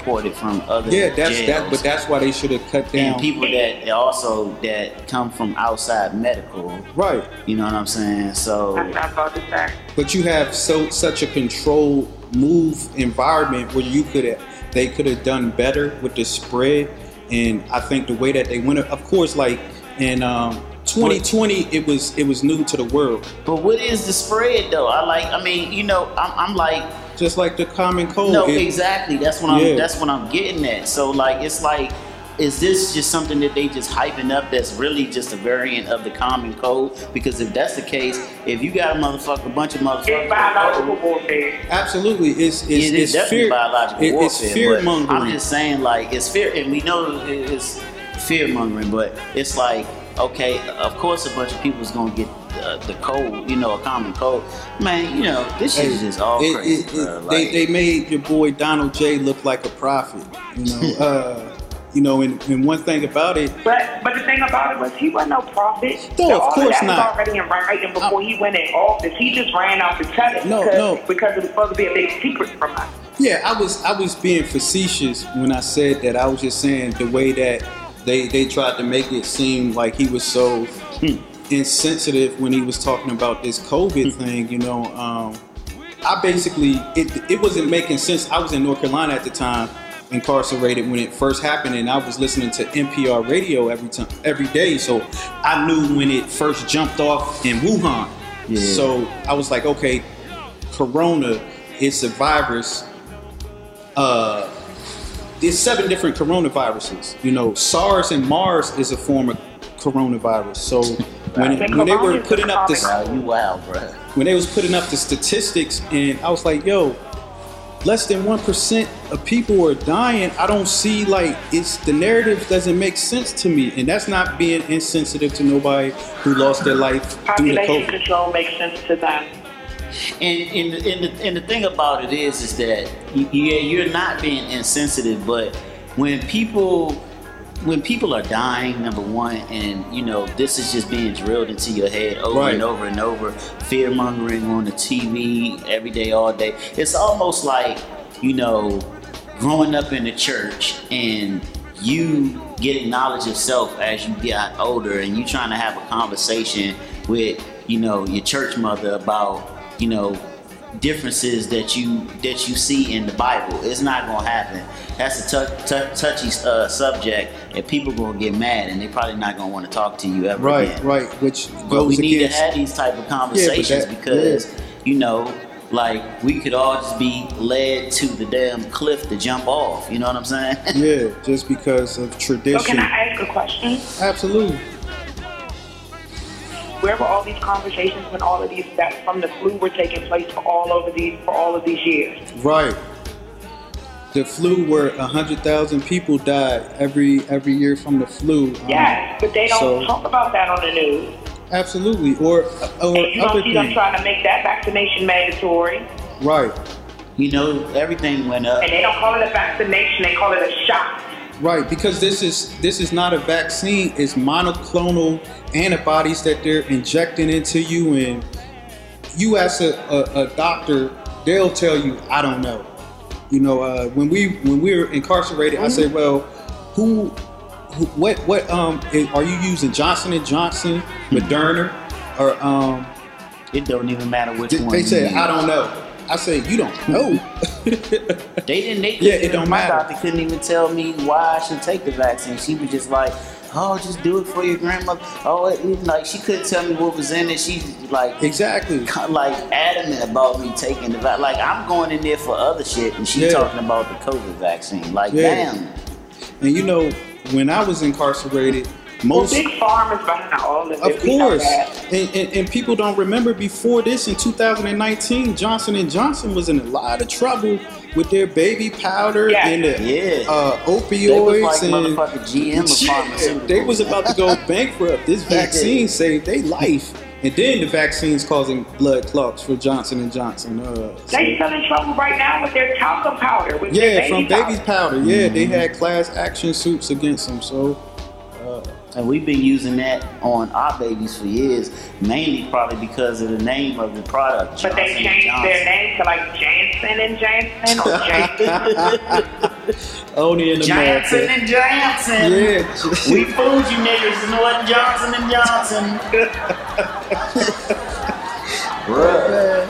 transported from other yeah, that's jails. that. But that's why they should have cut down. and people that also that come from outside medical. right, You know what I'm saying? So That's what about to but you have so such a controlled move environment where you could have they could have done better with the spread. And I think the way that they went, of course, like in um, 2020, it was it was new to the world. But what is the spread though? I like. I mean, you know, I'm, I'm like, Just like the common cold. no, it- exactly. That's what I'm. Yeah. That's what I'm getting at. So like, it's like, is this just something that they just hyping up? That's really just a variant of the common cold? Because if that's the case, if you got a motherfucker, a bunch of motherfuckers, It's biological warfare. Absolutely, it's it's, it is it's definitely fear. biological it- warfare. it's fear mongering. I'm just saying, like, it's fear, and we know it's fear mongering, but it's like okay, of course a bunch of people is gonna get uh, the cold, you know, a common cold. Man, you know, this shit is just all It- crazy. it- it- bro. they, they made your boy Donald J look like a prophet. You know, uh, you know, and, and one thing about it, But but the thing about it was he wasn't no prophet. No, So of all course that not. was already in writing before he went in office. He just ran out to tell it No, because, no. because it was supposed to be a big secret from us. yeah, I was I was being facetious when I said that. I was just saying the way that they they tried to make it seem like he was so insensitive when he was talking about this COVID thing. You know, um, I basically it it wasn't making sense. I was in North Carolina at the time, incarcerated when it first happened, and I was listening to NPR radio every time every day. So I knew when it first jumped off in Wuhan. Yeah. So I was like, okay, Corona, it's a virus. Uh, there's seven different coronaviruses. You know, SARS and MARS is a form of coronavirus. So when, Right. when they were putting up the Wow, you wild, bro. when they was putting up the statistics and I was like, yo, less than one percent of people are dying. I don't see like it's the narrative doesn't make sense to me. And that's not being insensitive to nobody who lost their life due to Population COVID. control makes sense to them. And, and, the- and, the, and the thing about it is, is that yeah, you're not being insensitive, but when people when people are dying, number one, and you know this is just being drilled into your head over Right. and over and over, fear mongering on the TV every day, all day. It's almost like you know growing up in the church and you getting knowledge of self as you get older, and you trying to have a conversation with you know your church mother about you know differences that you that you see in the Bible. It's not gonna happen. That's a tou- tou- touchy uh, subject, and people gonna get mad, and they probably not gonna want to talk to you ever Right, again. right. Which But we goes need to have these type of conversations that- because you know, like we could all just be led to the damn cliff to jump off. You know what I'm saying? yeah, just because of So tradition. can I ask a question? Absolutely. Where were all these conversations when all of these deaths from the flu were taking place for all over these for all of these years? Right. The flu, where hundred thousand people died every every year from the flu. um, Yes, but they don't so- talk about that on the news. Absolutely, or or And you don't see them trying to make that vaccination mandatory. Right, you know, everything went up. And they don't call it a vaccination, they call it a shot. Right. Because this is this is not a vaccine. It's monoclonal antibodies that they're injecting into you, and you as a, a, a doctor, they'll tell you, I don't know. You know, uh, when we when we were incarcerated, I said, well, who, who what what um is, are you using Johnson and Johnson, Moderna, or um? It don't even matter which They, one. they said. I don't know. I said, you don't know. They didn't. They Yeah, it don't my matter. doctor couldn't even tell me why I should take the vaccine. She was just like, "Oh, just do it for your grandmother." Oh, it, it- like she couldn't tell me what was in it. She like exactly. kind of like adamant about me taking the vaccine. Like I'm going in there for other shit, and she Yeah. talking about the COVID vaccine. Like, Yeah. damn. And you know, when I was incarcerated, Well, big farm is behind all of it. of course, and, and, and people don't remember before this in 2019, Johnson and Johnson was in a lot of trouble with their baby powder Yeah. and the Yeah. uh, They opioids was like and GM of pharmaceuticals. they was about to go bankrupt. This Yeah. vaccine saved their life, and then the vaccine's causing blood clots for Johnson and Johnson. Uh, so- They still in trouble right now with their talcum powder. With their Yeah, baby from powder. baby's powder. Yeah, they had class action suits against them. So And we've been using that on our babies for years, mainly probably because of the name of the product. But they changed their name to like Janssen and Janssen or Janssen. only in Johnson America. and Johnson. Yeah. We fooled you niggas, you know what? Johnson and Johnson. Bruh.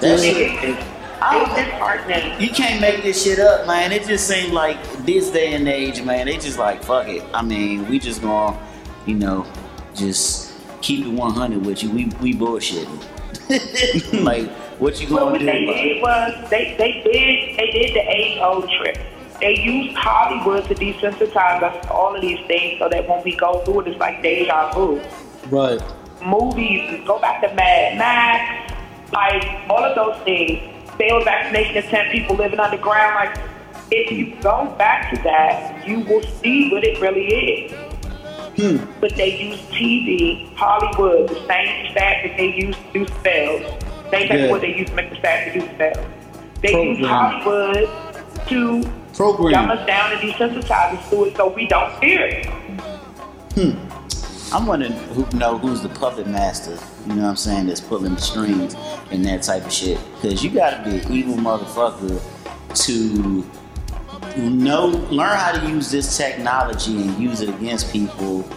That shit. Oh. it's I- disheartening. You can't make this shit up, man. It just seems like this day and age, man, they just like, fuck it. I mean, we just gonna, you know, just keep it 100 with you. We we bullshitting. like, what you gonna what do they it? did was they, they did they did the age old trick. They used Hollywood to desensitize us to all of these things so that when we go through it, it's like deja vu. Right. Movies, go back to Mad Max, like all of those things. Failed vaccination attempt, people living underground. Like, if you go back to that, you will see what it really is. Hmm. but they use TV, Hollywood, the same stat that they use to do spells. Same thing Yeah. what they use to make the stat to do spells. They use Hollywood to Program. dumb us down and desensitize us to it so we don't fear it. Hmm. I'm wondering who know who's the puppet master. You know what I'm saying? That's pulling the strings and that type of shit. Because you got to be an evil motherfucker to know, learn how to use this technology and use it against people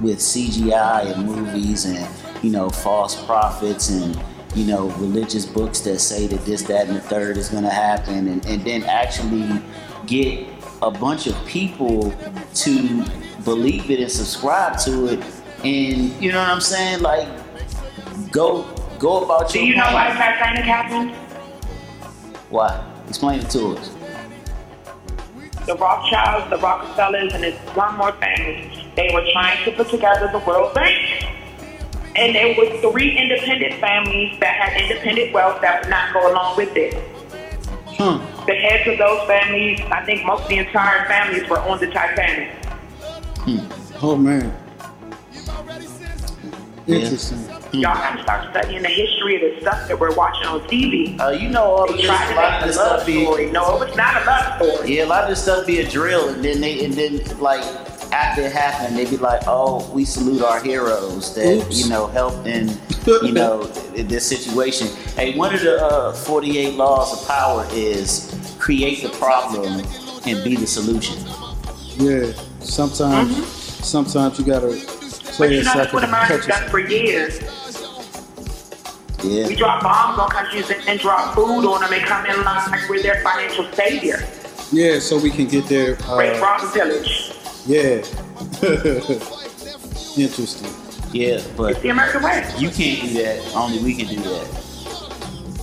with CGI and movies and you know false prophets and you know religious books that say that this, that, and the third is to happen, and, and then actually get a bunch of people to believe it and subscribe to it, and you know what I'm saying? Like, go go about Do your you know why plan. Titanic happened? Why? Explain it to us. the Rothschilds, the Rockefellers, and it's one more family. They were trying to put together the World Bank. And there was three independent families that had independent wealth that would not go along with it. Huh. The heads of those families, I think most of the entire families were on the Titanic. Hmm. Oh man. Interesting. Y'all gotta start studying the history of the stuff that we're watching on TV. Uh, you know all of They this, tried a to lot of make a this love stuff be story. No, it was not a love story. Yeah, a lot of this stuff be a drill, and then they and then like after it happened, they be like, "Oh, we salute our heroes that Oops. you know helped in you know in this situation." Hey, one of the uh, forty-eight laws of power is create the problem and be the solution. Yeah. Sometimes sometimes you gotta But you it know, so that's what catch America's done for years. Yeah, We drop bombs on countries and, and drop food on them and come in line like we're their financial savior. Yeah, so we can get there. Rape, Uh, rob, and pillage. yeah. Interesting. yeah, but It's the American way. you can't do that. Only we can do that.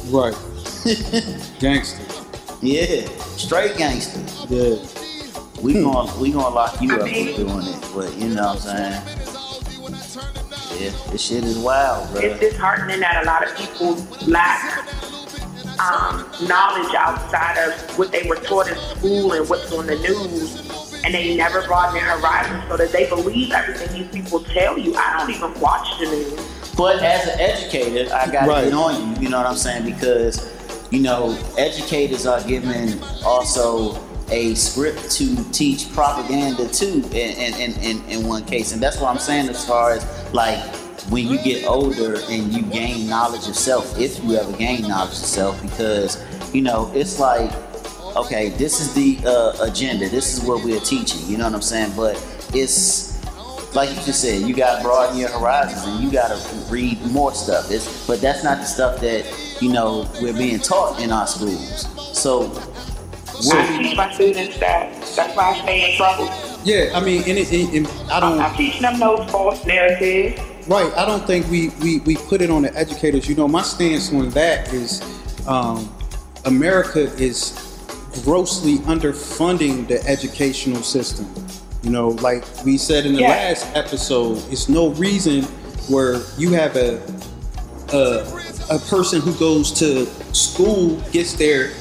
Right. Gangster. Yeah, straight gangster. Yeah. We gonna we gonna lock you I up for doing it, but you know what I'm saying. Yeah, this shit is wild, bro. It's disheartening that a lot of people lack um, knowledge outside of what they were taught in school and what's on the news. And they never broaden their horizons so that they believe everything these people tell you. I don't even watch the news. But as an educator, I gotta Right. get on you. You know what I'm saying? Because you know, educators are given also a script to teach propaganda too. In in, in, in one case, and that's what I'm saying as far as like when you get older and you gain knowledge of self, if you ever gain knowledge of self, because you know it's like okay, this is the uh, agenda. This is what we're teaching. You know what I'm saying? But it's like you just said, you got to broaden your horizons and you got to read more stuff. It's, but that's not the stuff that you know we're being taught in our schools. So, I what, teach my students that. That's why I stay in trouble. Yeah, I mean, and, it, and, and I don't. I'm teaching them those false narratives. Right. I don't think we, we, we put it on the educators. You know, my stance on that is um, America is grossly underfunding the educational system. You know, like we said in the Yeah. last episode, it's no reason where you have a, a a person who goes to school gets their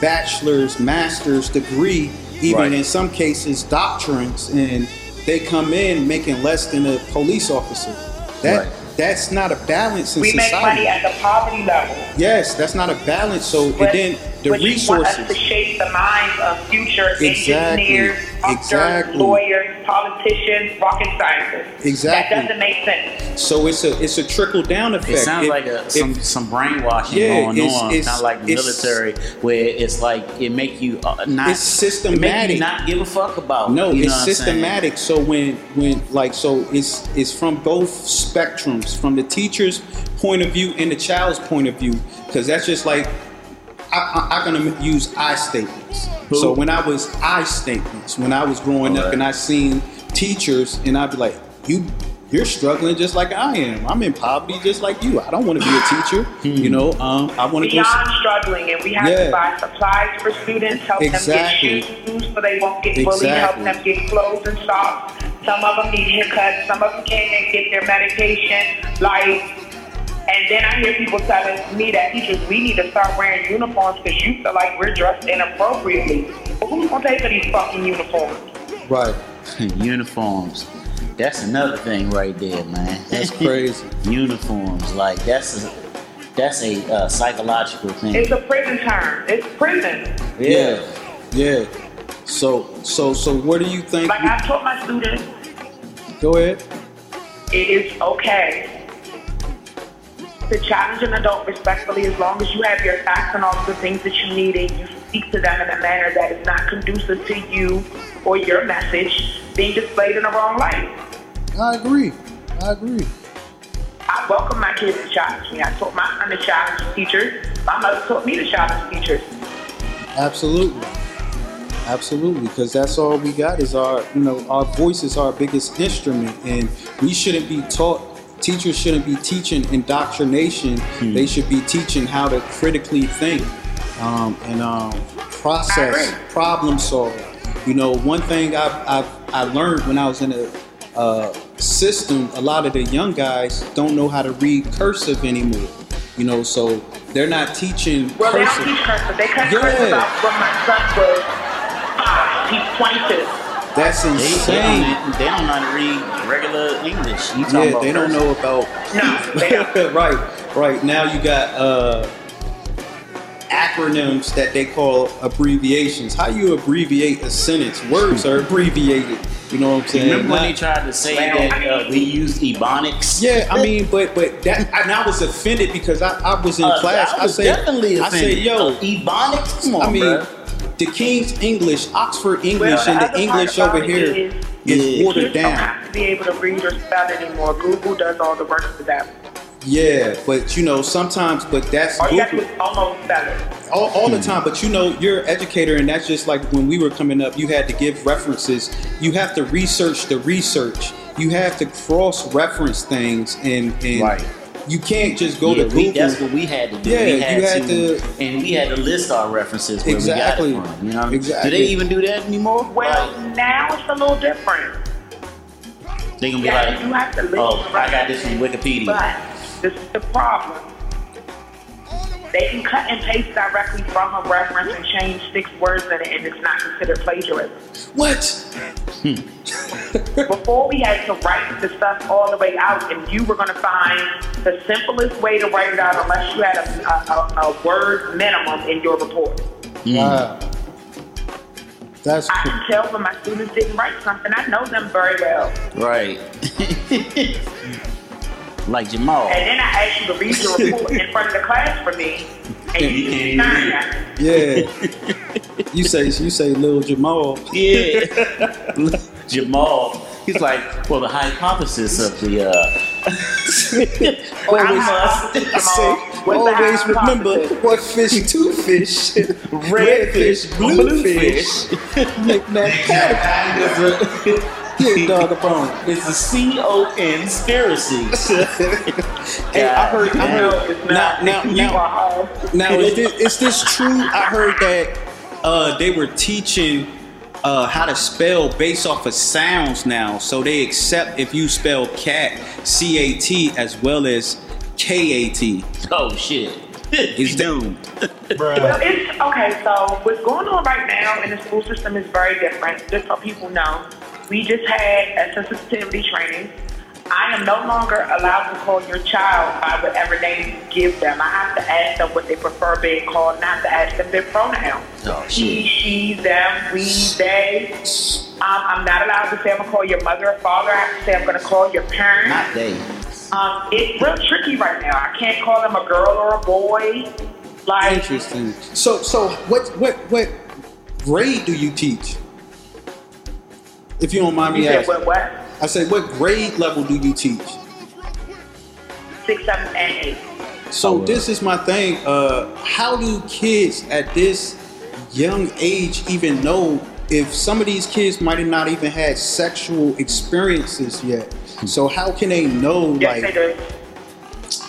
bachelor's, master's degree, even Right. in some cases doctrines, and they come in making less than a police officer. That Right. that's not a balance in We make money at the poverty level. Yes, that's not a balance. So But, and then the but you want us to shape the minds of future Exactly. engineers, doctors, Exactly. lawyers, politicians, rocket scientists. Exactly. That doesn't make sense. So it's a it's a trickle down effect. it sounds If- like a, if- some some brainwashing Yeah, going it's- on, it's- kind of like the military, where it's like it make you uh, not It's It make systematic. you not give a fuck about. No, it's what I'm saying? systematic. So when when like so it's it's from both spectrums, from the teacher's point of view and the child's point of view, because that's just like I, I, I'm gonna use I statements. Who? So when I was I statements, when I was growing up Alright. and I seen teachers, and I'd be like, you. You're struggling just like I am. I'm in poverty just like you. I don't want to be a teacher. Hmm. You know, um, I want to go. Beyond struggling, and we have Yeah. to buy supplies for students, help Exactly. them get shoes so they won't get bullied, help them get clothes and socks. Some of them need haircuts, some of them can't get their medication. Like, and then I hear people telling me that teachers, we need to start wearing uniforms because you feel like we're dressed inappropriately. But who's gonna pay for these fucking uniforms? Right. uniforms. That's another thing right there, man. That's crazy. Uniforms, like that's a that's a uh, psychological thing. It's a prison term. It's prison. Yeah, yeah. So, so, so, what do you think? Like I told my students, Go ahead. it is okay to challenge an adult respectfully as long as you have your facts and all the things that you need and you speak to them in a manner that is not conducive to you or your message being displayed in the wrong light. I agree. I agree. I welcome my kids to challenge me. I taught my son to challenge teachers. My mother taught me to challenge teachers. Absolutely. Absolutely, because that's all we got is our, you know, our voice is our biggest instrument, and we shouldn't be taught. Teachers shouldn't be teaching indoctrination. They should be teaching how to critically think um, and um, process, problem solve. You know, one thing I I, I learned when I was in a uh, system, a lot of the young guys don't know how to read cursive anymore. You know, so they're not teaching Well, they don't cursive. teach cursive. They cut Yeah. cursive out when my son was five. He's 22. That's They, they, insane. don't, they don't know how to read regular English. You talking Yeah, about they don't know about. No, right, right. Now you got uh, acronyms that they call abbreviations. How you abbreviate a sentence? Words are abbreviated. You know what I'm saying? Remember when they tried to say that uh, we used ebonics? yeah, I mean, but but that and I was offended because I, I was in Uh, class. I I, was say, definitely I offended. say, yo, ebonics? Come on, I mean, bruh. The King's English, Oxford English, Well, and the English over here is- is Yeah. watered Kids don't have to be able to read or spell anymore. Google does all the work for them. Yeah, but you know, sometimes, but that's All you have to Google- do almost spell it. all, all the hmm. time but you know you're an educator and that's just like when we were coming up you had to give references you have to research the research you have to cross-reference things and, and Right. You can't just go yeah, to we, google that's what we had to do. Yeah, we you had to- and we had to list our references where Exactly. we got it from. You know, I mean? Exactly. do they even do that anymore? Well, Like, now it's a little different. they gonna be Yeah, like, you have to oh, list oh, I got this from Wikipedia. But this is the problem. They can cut and paste directly from a reference and change six words in it, and it's not considered plagiarism. what hmm. Before we had to write the stuff all the way out, and you were going to find the simplest way to write it out, unless you had a, a, a, a word minimum in your report. Hmm. wow that's I cool. can tell when my students didn't write something. I know them very well. Right. like Jamal. And then I asked you to read your report in front of the class for me, and you didn't sign that. yeah you say you say Lil Jamal Yeah. Jamal. He's like, well, the hypothesis of the. Uh, Well, I must say, What's the always remember hypothesis? what fish two fish red fish, blue bluefish. fish knick-knack yeah dog upon It's a C O conspiracy. hey I heard I heard it's now not. now now. Now, is this, is this true? I heard that uh, they were teaching uh, how to spell based off of sounds now. So they accept if you spell cat, C A T, as well as K A T. oh shit. Is He's doomed. Well, it's okay. So what's going on right now in the school system is very different. Just so people know, we just had a sensitivity training. I am no longer allowed to call your child by whatever name you give them. I have to ask them what they prefer being called, not to ask them their pronouns. Oh, he, she, them, we, they. Um, I'm not allowed to say I'm gonna call your mother or father. I have to say I'm gonna call your parents. Not they. Um, it's real tricky right now. I can't call them a girl or a boy. Like Interesting. So, so what, what, what grade do you teach? If you don't mind you me said, asking, what? What? I say, what grade level do you teach? Six, seven, and eight. So this is my thing. Uh, how do kids at this young age even know if some of these kids might have not even had sexual experiences yet? So how can they know? Yes, they like, do.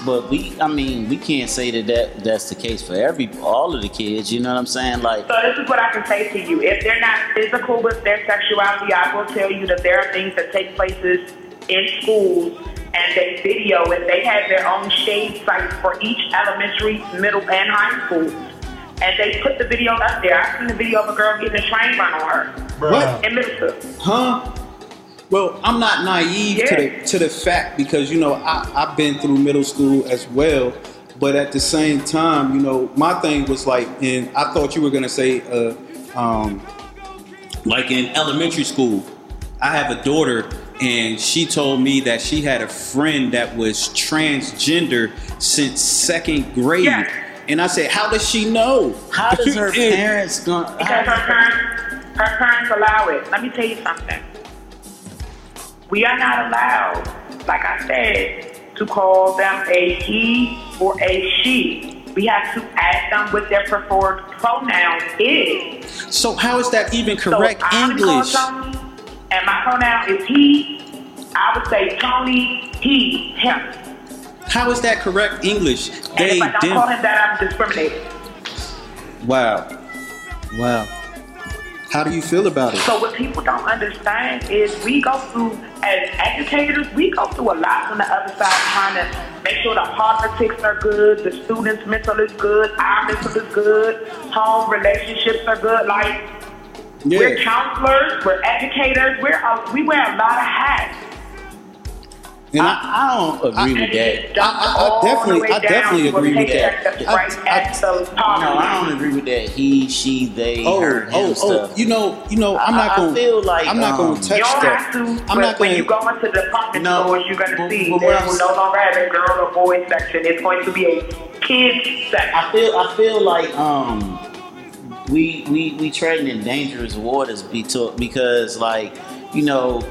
But we, I mean, we can't say that, that that's the case for every all of the kids. You know what I'm saying? Like, So this is what I can say to you. If they're not physical with their sexuality, I will tell you that there are things that take places in schools and they video and they have their own shade sites for each elementary, middle, and high school. And they put the video up there. I've seen the video of a girl getting a train run on her what? in middle school. Huh? Well, I'm not naive to the to the fact because you know I, I've been through middle school as well, but at the same time, you know, my thing was like, and I thought you were gonna say, uh, um, like in elementary school, I have a daughter, and she told me that she had a friend that was transgender since second grade. Yes. And I said, "How does she know? How does her parents gonna? Because her parents, her parents allow it. Let me tell you something. We are not allowed, like I said, to call them a he or a she. We have to ask them what their preferred pronoun is. So how is that even correct so English? Tony, and my pronoun is he. I would say Tony, he, him. How is that correct English? And They, if I don't them. call him that, I'm discriminating. Wow. Wow. How do you feel about it? So what people don't understand is we go through, as educators, we go through a lot on the other side trying to make sure the politics are good, the students' mental is good, our mental is good, home relationships are good. Like, we're counselors, we're educators, we're, we wear a lot of hats. And I, I, I don't agree And with it that. is dumped I- I- I definitely- I definitely agree with that. at the I- right I- at No. I don't agree with that. He, she, they, oh, her, him oh, oh, stuff. you know, you know, I'm not I going. feel like, I'm not um, going to touch You don't that. have to, I'm but not when going. you go into department No, stores, you're going to see but there what will no longer have a girl or boy section. It's going to be a kids section. I feel I feel like um we we we trading in dangerous waters because like you know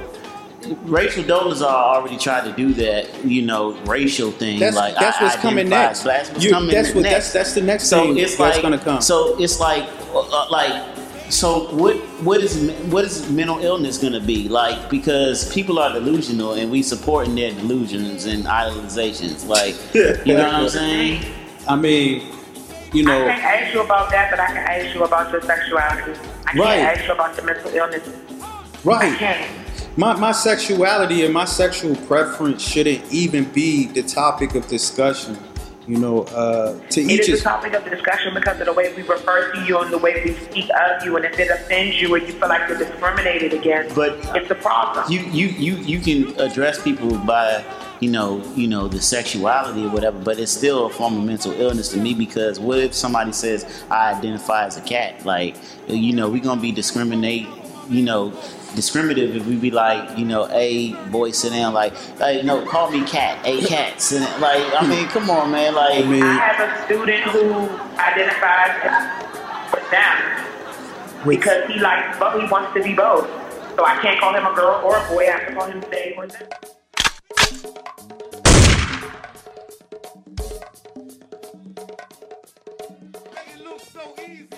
Rachel Dolezal already tried to do that you know racial thing That's, like that's I what's coming next. as. That's what's You- coming that's what next. that's that's the next so thing it's that's like going to come. so it's like uh, like so what what is what is mental illness going to be like because people are delusional and we supporting their delusions and idolizations like you know what I'm saying I mean, you know. I can't ask you about that, but I can ask you about your sexuality. I can't Right. ask you about your mental illness. I right? can't. My my sexuality and my sexual preference shouldn't even be the topic of discussion. You know, uh, to It each is a topic of discussion because of the way we refer to you and the way we speak of you. And if it offends you and you feel like you're discriminated against, But it's a problem. you you you you can address people by you know you know the sexuality or whatever but it's still a form of mental illness to me because what if somebody says i identify as a cat like you know we're gonna be discriminate you know discriminative if we be like, you know, a boy sit down, like, like no, call me cat, a cat sit down. Like, I mean, come on, man. Like, I, mean, I have a student who identifies as down because he likes, but he wants to be both. So I can't call him a girl or a boy. I have to call him they or them. so easy.